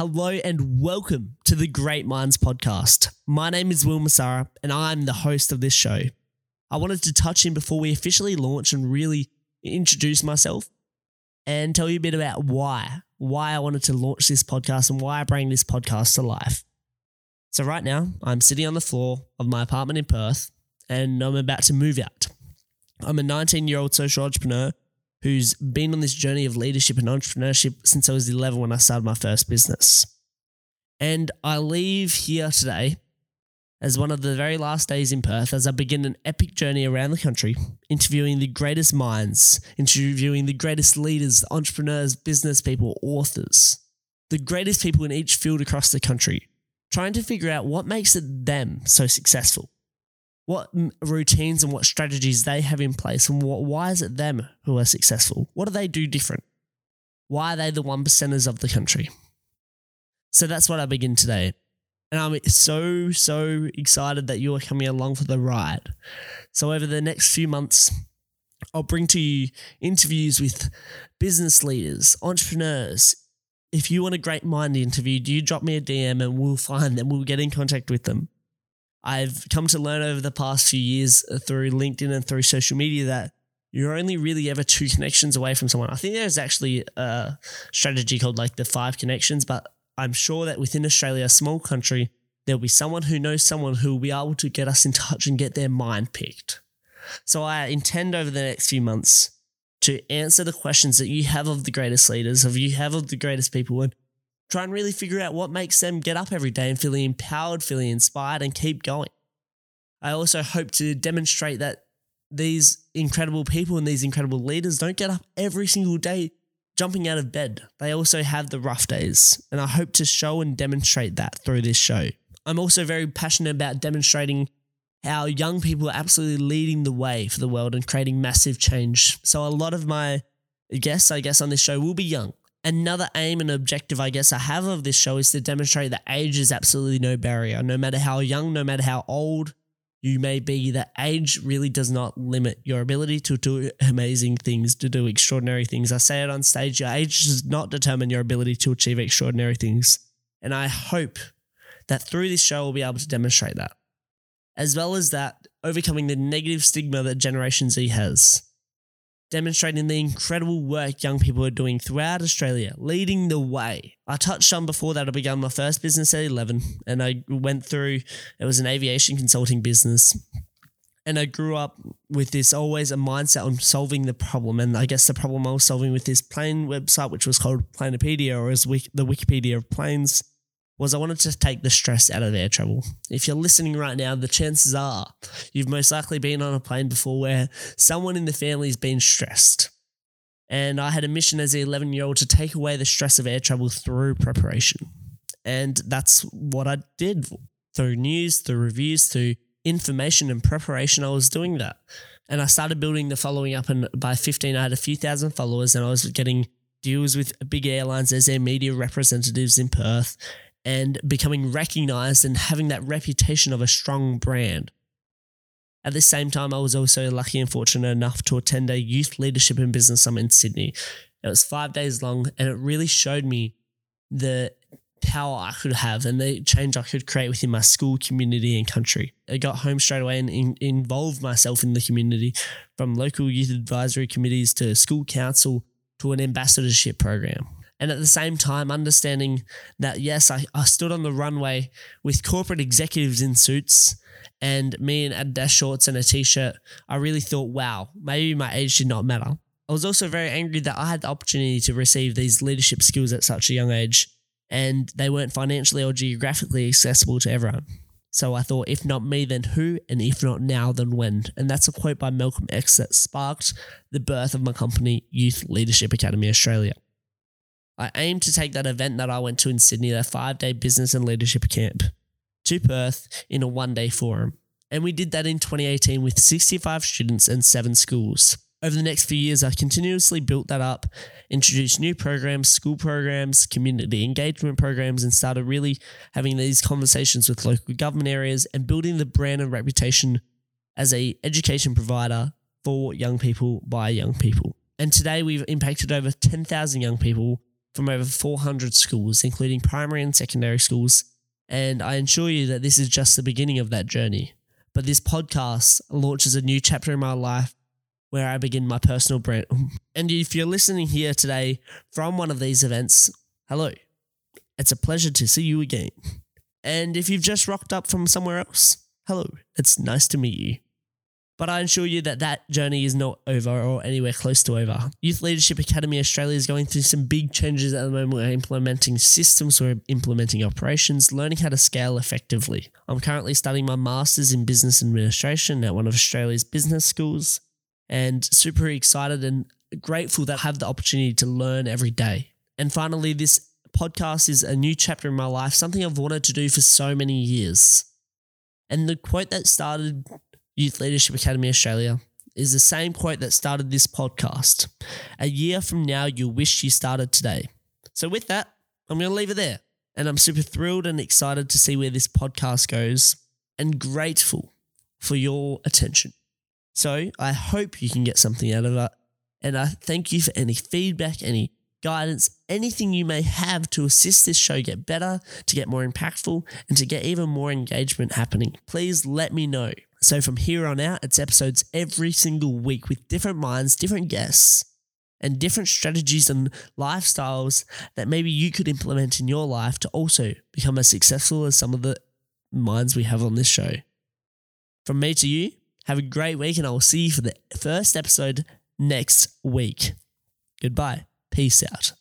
Hello and welcome to the Great Minds podcast. My name is Wil Massara and I'm the host of this show. I wanted to touch in before we officially launch and really introduce myself and tell you a bit about why, why I wanted to launch this podcast and why I bring this podcast to life. So right now, I'm sitting on the floor of my apartment in Perth and I'm about to move out. I'm a 19 year old social entrepreneur who's been on this journey of leadership and entrepreneurship since I was 11 when I started my first business. And I leave here today as one of the very last days in Perth as I begin an epic journey around the country, interviewing the greatest minds, interviewing the greatest leaders, entrepreneurs, business people, authors, the greatest people in each field across the country, trying to figure out what makes it them so successful what routines and what strategies they have in place and what, why is it them who are successful? What do they do different? Why are they the one percenters of the country? So that's what I begin today. And I'm so, so excited that you are coming along for the ride. So over the next few months, I'll bring to you interviews with business leaders, entrepreneurs. If you want a great mind interview, do you drop me a DM and we'll find them, we'll get in contact with them. I've come to learn over the past few years through LinkedIn and through social media that you're only really ever two connections away from someone. I think there's actually a strategy called like the five connections, but I'm sure that within Australia, a small country, there'll be someone who knows someone who will be able to get us in touch and get their mind picked. So I intend over the next few months to answer the questions that you have of the greatest leaders, of you have of the greatest people, and Try and really figure out what makes them get up every day and feeling empowered, feeling inspired, and keep going. I also hope to demonstrate that these incredible people and these incredible leaders don't get up every single day jumping out of bed. They also have the rough days. And I hope to show and demonstrate that through this show. I'm also very passionate about demonstrating how young people are absolutely leading the way for the world and creating massive change. So a lot of my guests, I guess, on this show will be young another aim and objective I guess I have of this show is to demonstrate that age is absolutely no barrier. No matter how young, no matter how old you may be, that age really does not limit your ability to do amazing things, to do extraordinary things. I say it on stage, your age does not determine your ability to achieve extraordinary things. And I hope that through this show we'll be able to demonstrate that. As well as that, overcoming the negative stigma that Generation Z has demonstrating the incredible work young people are doing throughout Australia, leading the way. I touched on before that I began my first business at 11 and I went through, it was an aviation consulting business. And I grew up with this always a mindset on solving the problem. And I guess the problem I was solving with this plane website, which was called Planepedia or as the Wikipedia of planes, was I wanted to take the stress out of air travel. If you're listening right now, the chances are you've most likely been on a plane before where someone in the family has been stressed. And I had a mission as an 11 year old to take away the stress of air travel through preparation. And that's what I did through news, through reviews, through information and preparation. I was doing that. And I started building the following up. And by 15, I had a few thousand followers and I was getting deals with big airlines as their media representatives in Perth and becoming recognized and having that reputation of a strong brand. At the same time, I was also lucky and fortunate enough to attend a youth leadership and business summit in Sydney. It was five days long and it really showed me the power I could have and the change I could create within my school, community, and country. I got home straight away and in, involved myself in the community from local youth advisory committees to school council to an ambassadorship program. And at the same time, understanding that, yes, I, I stood on the runway with corporate executives in suits and me in Adidas shorts and a t shirt, I really thought, wow, maybe my age did not matter. I was also very angry that I had the opportunity to receive these leadership skills at such a young age and they weren't financially or geographically accessible to everyone. So I thought, if not me, then who? And if not now, then when? And that's a quote by Malcolm X that sparked the birth of my company, Youth Leadership Academy Australia. I aim to take that event that I went to in Sydney, that five day business and leadership camp, to Perth in a one day forum. And we did that in 2018 with 65 students and seven schools. Over the next few years, I continuously built that up, introduced new programs, school programs, community engagement programs, and started really having these conversations with local government areas and building the brand and reputation as a education provider for young people by young people. And today we've impacted over 10,000 young people from over 400 schools, including primary and secondary schools. And I assure you that this is just the beginning of that journey. But this podcast launches a new chapter in my life where I begin my personal brand. And if you're listening here today from one of these events, hello. It's a pleasure to see you again. And if you've just rocked up from somewhere else, hello. It's nice to meet you. But I assure you that that journey is not over or anywhere close to over. Youth Leadership Academy Australia is going through some big changes at the moment. We're implementing systems, we're implementing operations, learning how to scale effectively. I'm currently studying my Masters in Business Administration at one of Australia's business schools and super excited and grateful that I have the opportunity to learn every day. And finally, this podcast is a new chapter in my life, something I've wanted to do for so many years. And the quote that started Youth Leadership Academy Australia is the same quote that started this podcast. A year from now, you'll wish you started today. So, with that, I'm going to leave it there. And I'm super thrilled and excited to see where this podcast goes and grateful for your attention. So, I hope you can get something out of it. And I thank you for any feedback, any guidance, anything you may have to assist this show get better, to get more impactful, and to get even more engagement happening. Please let me know. So from here on out, it's episodes every single week with different minds, different guests, and different strategies and lifestyles that maybe you could implement in your life to also become as successful as some of the minds we have on this show. From me to you, have a great week, and I will see you for the first episode next week. Goodbye. Peace out.